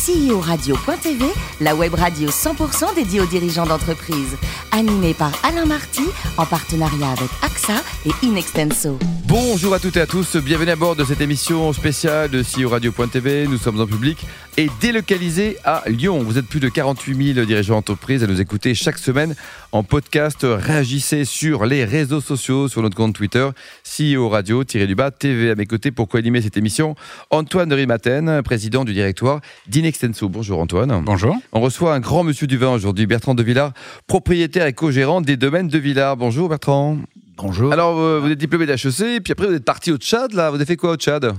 CEO-radio.tv, la web radio 100% dédiée aux dirigeants d'entreprise. Animée par Alain Marty, en partenariat avec AXA et Inextenso. Bonjour à toutes et à tous, bienvenue à bord de cette émission spéciale de CEO Radio.tv. Nous sommes en public et délocalisés à Lyon. Vous êtes plus de 48 000 dirigeants d'entreprise à nous écouter chaque semaine en podcast. Réagissez sur les réseaux sociaux, sur notre compte Twitter, CEO Radio-du-bas TV. À mes côtés pour co-animer cette émission, Antoine Rimaten, président du directoire d'Inextenso. Bonjour Antoine. Bonjour. On reçoit un grand monsieur du vin aujourd'hui, Bertrand de Villard, propriétaire et co-gérant des domaines de Villard. Bonjour Bertrand. Bonjour. Alors, euh, vous êtes diplômé d'HEC, puis après vous êtes parti au Tchad, là. Vous avez fait quoi au Tchad?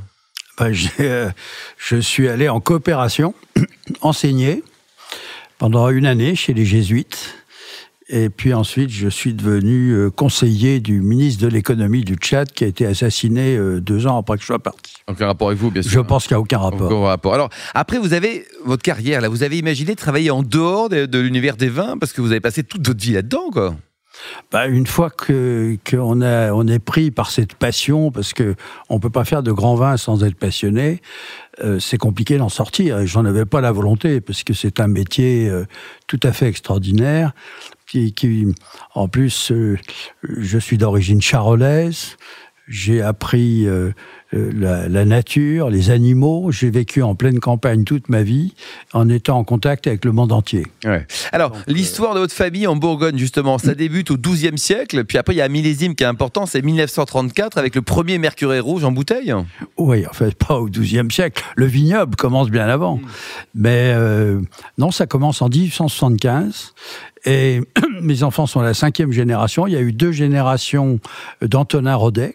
Ben, j'ai, euh, je suis allé en coopération, enseigner pendant une année chez les Jésuites. Et puis ensuite, je suis devenu euh, conseiller du ministre de l'économie du Tchad qui a été assassiné euh, deux ans après que je sois parti. Aucun rapport avec vous, bien sûr. Je pense qu'il n'y a aucun rapport. Aucun rapport. Alors, après, vous avez votre carrière, là, vous avez imaginé travailler en dehors de, de l'univers des vins, parce que vous avez passé toute votre vie là-dedans, quoi. Bah, une fois que qu'on on est pris par cette passion, parce que on peut pas faire de grand vin sans être passionné, euh, c'est compliqué d'en sortir. Et J'en avais pas la volonté parce que c'est un métier euh, tout à fait extraordinaire. Qui, en plus, euh, je suis d'origine charolaise. J'ai appris euh, la, la nature, les animaux. J'ai vécu en pleine campagne toute ma vie, en étant en contact avec le monde entier. Ouais. Alors, l'histoire de votre famille en Bourgogne, justement, ça débute au XIIe siècle, puis après, il y a un millésime qui est important, c'est 1934, avec le premier Mercuré rouge en bouteille. Oui, en fait, pas au XIIe siècle. Le vignoble commence bien avant. Mais euh, non, ça commence en 1875. Et mes enfants sont la cinquième génération. Il y a eu deux générations d'Antonin Rodet.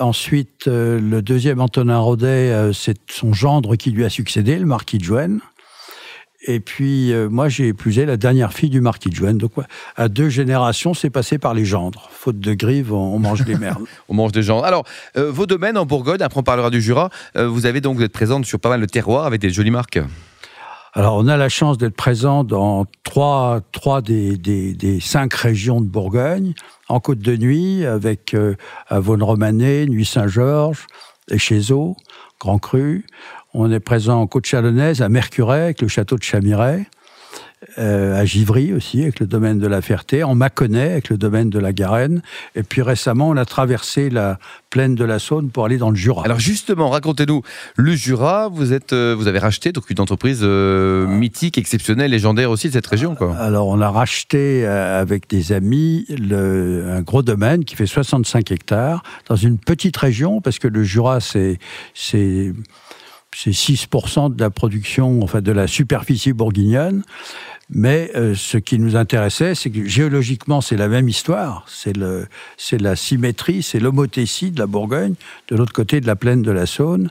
Ensuite, euh, le deuxième Antonin Rodet, euh, c'est son gendre qui lui a succédé, le marquis de Joenne. Et puis, euh, moi, j'ai épousé la dernière fille du marquis de Joenne. Donc, à deux générations, c'est passé par les gendres. Faute de grive, on, mange des merdes. On mange des gens. Alors, vos domaines en Bourgogne, après on parlera du Jura, vous avez donc, vous êtes présente sur pas mal de terroirs avec des jolies marques. Alors, on a la chance d'être présent dans trois, trois des, des, cinq régions de Bourgogne, en Côte de Nuit, avec euh, Vaune-Romanée, Nuit-Saint-Georges, Échezeaux, Grand Cru. On est présent en Côte Chalonnaise, à Mercurey, avec le château de Chamiret, euh, à Givry aussi, avec le domaine de la Ferté, en Mâconnais, avec le domaine de la Garenne. Et puis récemment, on a traversé la plaine de la Saône pour aller dans le Jura. Alors justement, racontez-nous, le Jura, vous êtes, euh, vous avez racheté donc une entreprise euh, mythique, exceptionnelle, légendaire aussi de cette région, quoi. Alors, on a racheté avec des amis le, un gros domaine qui fait 65 hectares dans une petite région, parce que le Jura, c'est c'est c'est 6% de la production, enfin de la superficie bourguignonne. Mais euh, ce qui nous intéressait, c'est que géologiquement, c'est la même histoire. C'est le, c'est la symétrie, c'est l'homothétie de la Bourgogne, de l'autre côté de la plaine de la Saône.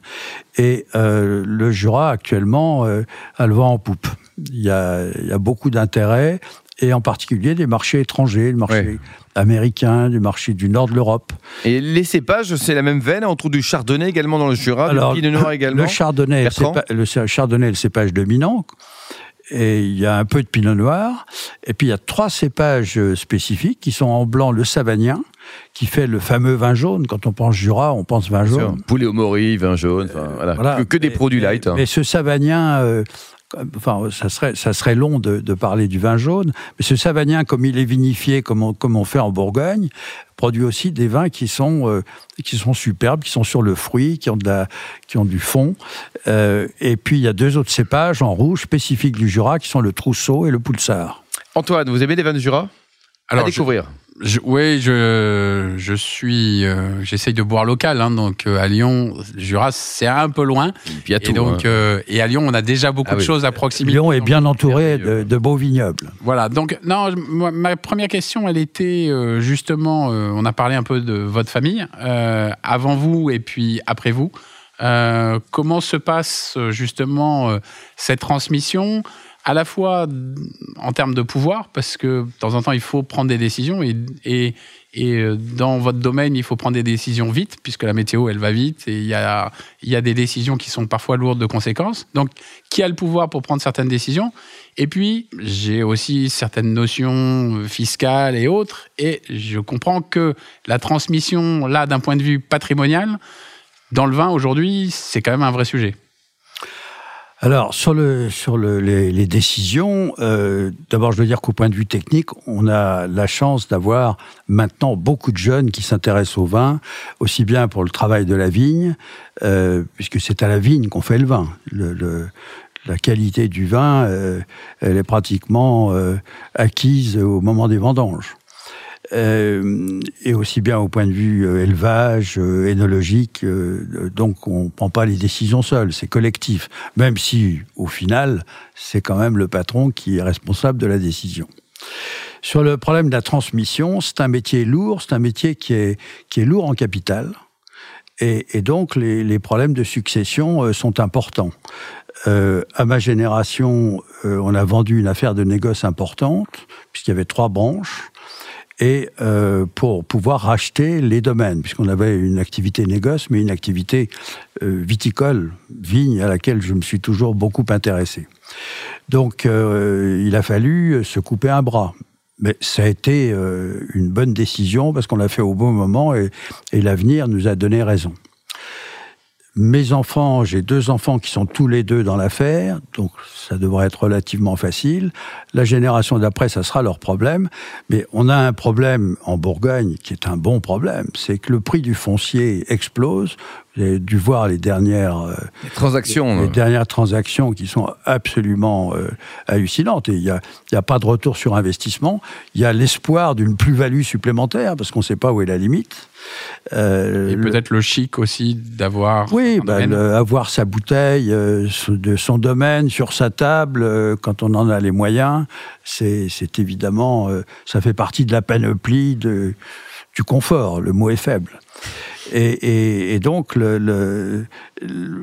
Et euh, le Jura, actuellement, euh, a le vent en poupe. Il y a, il y a beaucoup d'intérêt, et en particulier des marchés étrangers, le marché. Américain, du marché du nord de l'Europe. Et les cépages, c'est la même veine, on trouve du chardonnay également dans le Jura, Alors, du pinot noir également. Le chardonnay, est le, cépa- chardonnay est le cépage dominant. Et il y a un peu de pinot noir. Et puis il y a trois cépages euh, spécifiques qui sont en blanc le savagnin, qui fait le fameux vin jaune. Quand on pense Jura, on pense vin jaune. Poulet au mori, vin jaune, voilà. Voilà. Que, que des produits mais- light. hein. Mais ce savagnin, euh, enfin, ça serait, ça serait long de, de parler du vin jaune, mais ce savagnin, comme il est vinifié, comme on, comme on fait en Bourgogne, produit aussi des vins qui sont, euh, qui sont superbes, qui sont sur le fruit, qui ont, de la, qui ont du fond. Euh, et puis, il y a deux autres cépages en rouge spécifiques du Jura, qui sont le Trousseau et le Poulsard. Antoine, vous aimez les vins du Jura? À Alors, je- découvrir. Je- oui, je, je suis, euh, j'essaye de boire local, hein, donc euh, à Lyon, Jura, c'est un peu loin. Et puis il y a Et tout. donc, hein. euh, et à Lyon, on a déjà beaucoup Ah de oui. choses à proximité. Lyon est bien entouré de, de beaux vignobles. Voilà. Donc, non, je- moi, ma première question, elle était euh, justement, euh, on a parlé un peu de votre famille, euh, avant vous et puis après vous. Euh, comment se passe justement euh, cette transmission? À la fois en termes de pouvoir, parce que de temps en temps, il faut prendre des décisions et, euh, dans votre domaine, il faut prendre des décisions vite, puisque la météo, elle va vite et il y a, il y a des décisions qui sont parfois lourdes de conséquences. Donc, qui a le pouvoir pour prendre certaines décisions? Et puis, j'ai aussi certaines notions fiscales et autres, et je comprends que la transmission, là, d'un point de vue patrimonial, dans le vin aujourd'hui, c'est quand même un vrai sujet. Alors, sur, le, sur le, les, les, décisions, euh, d'abord, je veux dire qu'au point de vue technique, on a la chance d'avoir maintenant beaucoup de jeunes qui s'intéressent au vin, aussi bien pour le travail de la vigne, euh, puisque c'est à la vigne qu'on fait le vin. Le, le, la qualité du vin, euh, elle est pratiquement euh, acquise au moment des vendanges. Euh, et aussi bien au point de vue euh, élevage, euh, énologique. donc on ne prend pas les décisions seuls, c'est collectif. Même si, au final, c'est quand même le patron qui est responsable de la décision. Sur le problème de la transmission, c'est un métier lourd, c'est un métier qui est, qui est lourd en capital. Et, donc les, problèmes de succession sont importants. Euh, à ma génération, on a vendu une affaire de négoce importante, puisqu'il y avait trois branches et euh, pour pouvoir racheter les domaines, puisqu'on avait une activité négoce, mais une activité euh, viticole, vigne, à laquelle je me suis toujours beaucoup intéressé. Donc euh, il a fallu se couper un bras. Mais ça a été euh, une bonne décision parce qu'on l'a fait au bon moment et, et l'avenir nous a donné raison. Mes enfants, j'ai deux enfants qui sont tous les deux dans l'affaire, donc ça devrait être relativement facile. La génération d'après, ça sera leur problème. Mais on a un problème en Bourgogne qui est un bon problème, c'est que le prix du foncier explose. Avez dû voir les dernières euh, les transactions, les, les, dernières transactions qui sont absolument euh, hallucinantes. Et il n'y a, y a pas de retour sur investissement. Il y a l'espoir d'une plus-value supplémentaire parce qu'on ne sait pas où est la limite. Euh, et peut-être le chic aussi d'avoir. Oui, bah, le, avoir sa bouteille euh, de son domaine sur sa table euh, quand on en a les moyens, c'est évidemment, euh, ça fait partie de la panoplie de, du confort. Le mot est faible. Et, et, et donc, le, le,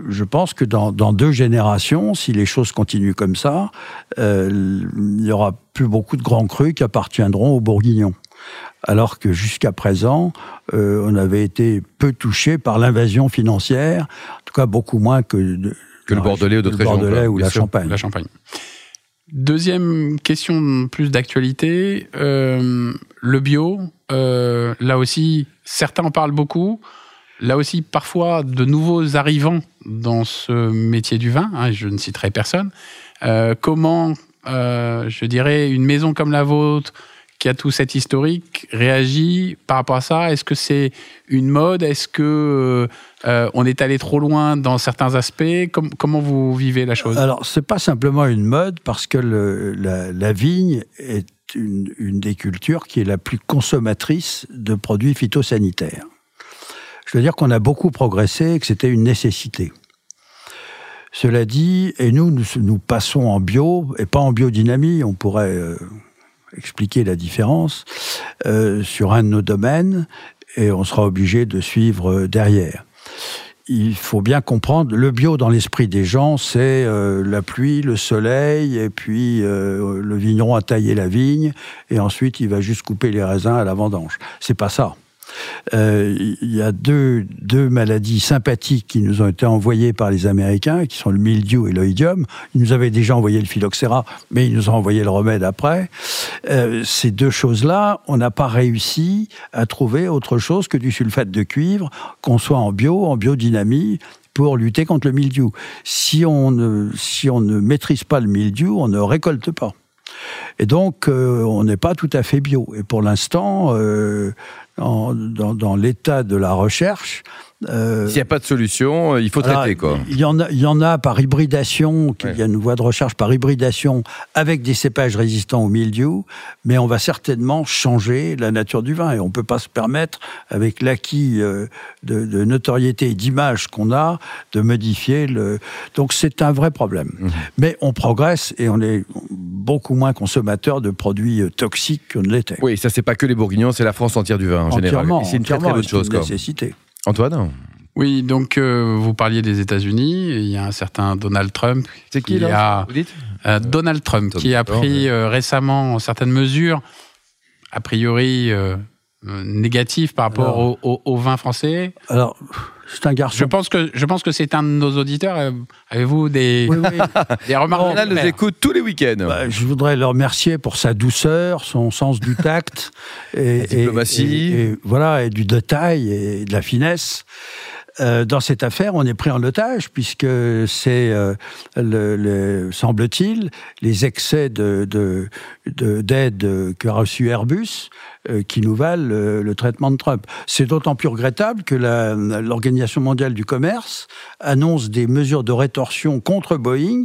je pense que dans, dans, deux générations, si les choses continuent comme ça, euh, il n'y aura plus beaucoup de grands crus qui appartiendront aux Bourguignons. Alors que jusqu'à présent, euh, on avait été peu touché par l'invasion financière, en tout cas beaucoup moins que, de, que le Bordelais ou d'autres régions. Bordelais ou la sûr, Champagne. la Champagne. Deuxième question plus d'actualité, euh, le bio, euh, là aussi, certains en parlent beaucoup. Là aussi, parfois, de nouveaux arrivants dans ce métier du vin, hein, je ne citerai personne. Euh, comment, euh, je dirais, une maison comme la vôtre, qui a tout cet historique, réagit par rapport à ça? Est-ce que c'est une mode? Est-ce que on est allé trop loin dans certains aspects? Com Comment vous vivez la chose? Alors, c'est pas simplement une mode, parce que la, vigne est une, des cultures qui est la plus consommatrice de produits phytosanitaires. Je veux dire qu'on a beaucoup progressé et que c'était une nécessité. Cela dit, et nous, nous, passons en bio et pas en biodynamie, on pourrait euh, expliquer la différence, euh, sur un de nos domaines et on sera obligé de suivre derrière. Il faut bien comprendre, le bio dans l'esprit des gens, c'est euh, la pluie, le soleil, et puis euh, le vigneron a taillé la vigne, et ensuite il va juste couper les raisins à la vendange. C'est pas ça. Euh, il y a deux, deux maladies sympathiques qui nous ont été envoyées par les Américains, qui sont le mildiou et l'oïdium. Ils nous avaient déjà envoyé le phylloxéra, mais ils nous ont envoyé le remède après. Euh, ces deux choses-là, on n'a pas réussi à trouver autre chose que du sulfate de cuivre, qu'on soit en bio, en biodynamie, pour lutter contre le mildiou. Si on ne, si on ne maîtrise pas le mildiou, on ne récolte pas. Et donc, euh, on n'est pas tout à fait bio. Et pour l'instant, euh, dans, l'état de la recherche, euh, S'il n'y a pas de solution, il faut traiter alors, quoi. Il y en a, il y en a par hybridation, il y a une voie de recherche par hybridation avec des cépages résistants au mildiou, mais on va certainement changer la nature du vin et on peut pas se permettre, avec l'acquis de, de notoriété et d'image qu'on a, de modifier le. Donc c'est un vrai problème. Mhm. Mais on progresse et on est beaucoup moins consommateur de produits euh, toxiques qu'on ne l'était. Oui, ça c'est pas que les Bourguignons, c'est la France entière du vin en général. C'est une très très bonne c'est chose. une Quoi. nécessité. Antoine Oui, donc euh, vous parliez des États-Unis. Il y a un certain Donald Trump. C'est qui Il y là a- Vous dites Euh, Donald Trump, Tom qui a pris euh, récemment certaines mesures, a priori négatives par rapport Alors- au, au- au vin français. Alors, c'est un garçon. Je pense que je pense que c'est un de nos auditeurs. Euh, Avez-vous des, Oui, oui. des remarques à Ronald nous écoute tous les week-ends. Bah, je voudrais le remercier pour sa douceur, son sens du tact, et, La diplomatie. et- et- et voilà, et du détail et de la finesse. Euh, dans cette affaire, on est pris en otage puisque c'est, euh, le, le- semble-t-il, les excès de, de, de- d'aide qu'a reçu Airbus euh, qui nous valent le traitement de Trump. C'est d'autant plus regrettable que l'Organisation mondiale du commerce annonce des mesures de rétorsion contre Boeing.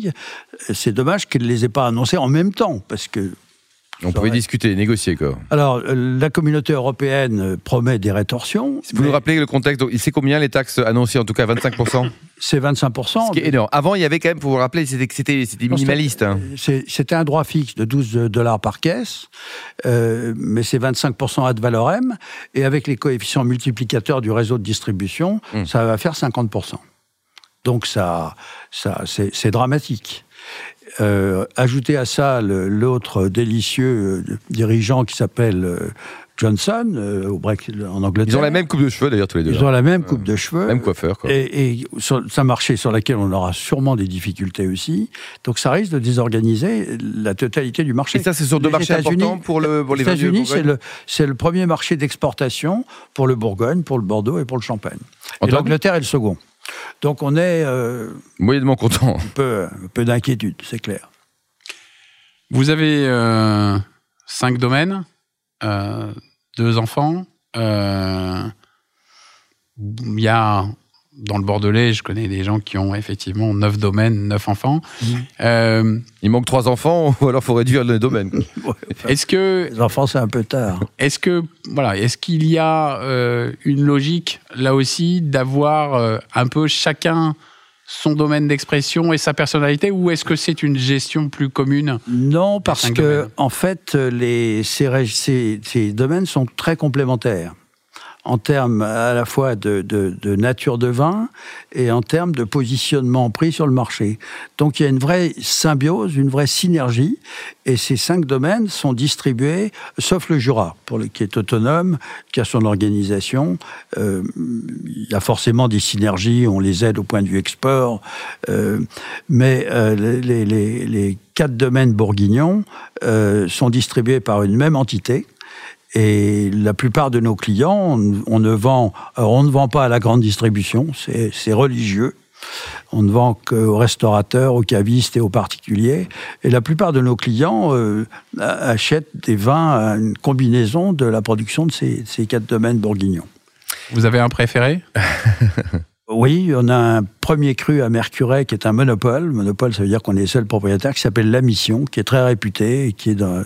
C'est dommage qu'elle ne les ait pas annoncées en même temps parce que On pouvait discuter, négocier quoi. alors, euh, la communauté européenne euh, promet des rétorsions. Vous nous rappelez le contexte donc, C'est combien les taxes annoncées En tout cas 25%. C'est 25%. Ce qui est énorme. Avant, il y avait quand même, pour vous rappeler, c'était minimaliste. hein. C'était un droit fixe de 12 dollars par caisse, euh, mais c'est 25% ad valorem, et avec les coefficients multiplicateurs du réseau de distribution, Hmm. ça va faire 50%. Donc ça, ça c'est dramatique. Euh, ajoutez à ça l'autre délicieux euh, dirigeant qui s'appelle euh, Johnson euh, au Brexit en Angleterre. Ils ont la même coupe de cheveux d'ailleurs tous les deux. Ils ont la même coupe de cheveux. Même coiffeur. Quoi. Et, et sur- c'est un marché sur lequel on aura sûrement des difficultés aussi. Donc ça risque de désorganiser la totalité du marché. Et ça, c'est sur deux Les marchés importants pour, le, pour les États-Unis, c'est le, premier marché d'exportation pour le Bourgogne, pour le Bordeaux et pour le Champagne. Et l'Angleterre est le second. Donc on est euh, Moyennement content. un peu, un peu d'inquiétude, c'est clair. Vous avez euh, cinq domaines, euh, deux enfants. euh, Il y a dans le Bordelais, je connais des gens qui ont effectivement neuf domaines, neuf enfants. Euh, Il manque trois enfants, ou alors faut réduire le domaine. quoi. est-ce que Les enfants, c'est un peu tard. Est-ce que voilà, est-ce qu'il y a euh, une logique là aussi d'avoir euh, un peu chacun son domaine d'expression et sa personnalité, ou est-ce que c'est une gestion plus commune Non, parce que domaines? en fait, les, ces, rég- ces- ces domaines sont très complémentaires en termes à la fois de, nature de vin et en termes de positionnement pris sur le marché. Donc il y a une vraie symbiose, une vraie synergie, et ces cinq domaines sont distribués, sauf le Jura, qui est autonome, qui a son organisation. Euh, il y a forcément des synergies, on les aide au point de vue export, euh, mais euh, les, les- quatre domaines bourguignons sont distribués par une même entité. Et la plupart de nos clients, on, on ne vend, alors on ne vend pas à la grande distribution, c'est religieux. On ne vend qu'aux restaurateurs, aux cavistes et aux particuliers. Et la plupart de nos clients euh, achètent des vins à une combinaison de la production de ces, ces quatre domaines bourguignons. Vous avez un préféré? Oui, on a un premier cru à Mercuret qui est un monopole. Monopole, ça veut dire qu'on est seul propriétaire, qui s'appelle La Mission, qui est très réputé et qui est, dans-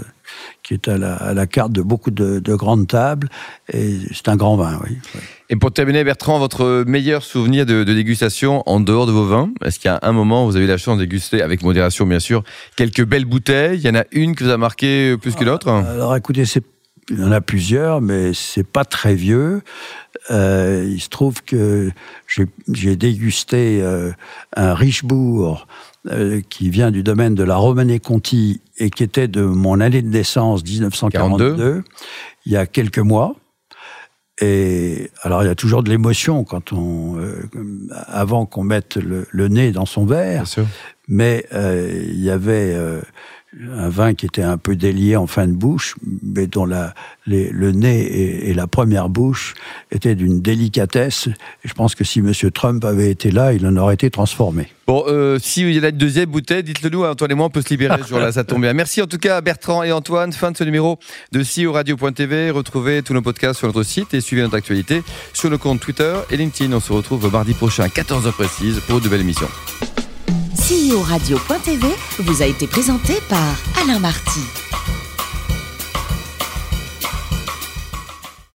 qui est à, la, à la carte de beaucoup de, de grandes tables. Et c'est un grand vin, oui. oui. Et pour terminer, Bertrand, votre meilleur souvenir de, de dégustation en dehors de vos vins? Est-ce qu'il y a un moment où vous avez eu la chance de déguster, avec modération bien sûr, quelques belles bouteilles? Il y en a une qui vous a marqué plus qu'une autre Alors écoutez, c'est- il y en a plusieurs, mais c'est pas très vieux. Euh, il se trouve que j'ai dégusté euh, un Richebourg euh, qui vient du domaine de la Romanée Conti et qui était de mon année de naissance 1942, il y a quelques mois. Et alors il y a toujours de l'émotion quand on, euh, avant qu'on mette le, le nez dans son verre mais euh, il y avait euh, un vin qui était un peu délié en fin de bouche, mais dont le nez et, la première bouche étaient d'une délicatesse. Je pense que si M. Trump avait été là, il en aurait été transformé. Bon, euh, si il y a une deuxième bouteille, dites-le nous, hein, Antoine et moi, on peut se libérer ce jour-là, ça tombe bien. Merci en tout cas à Bertrand et Antoine. Fin de ce numéro de CEO Radio.tv. Retrouvez tous nos podcasts sur notre site et suivez notre actualité sur le compte Twitter et LinkedIn. On se retrouve mardi prochain à 14h précise pour de belles émissions. CEO Radio.tv vous a été présenté par Alain Marty.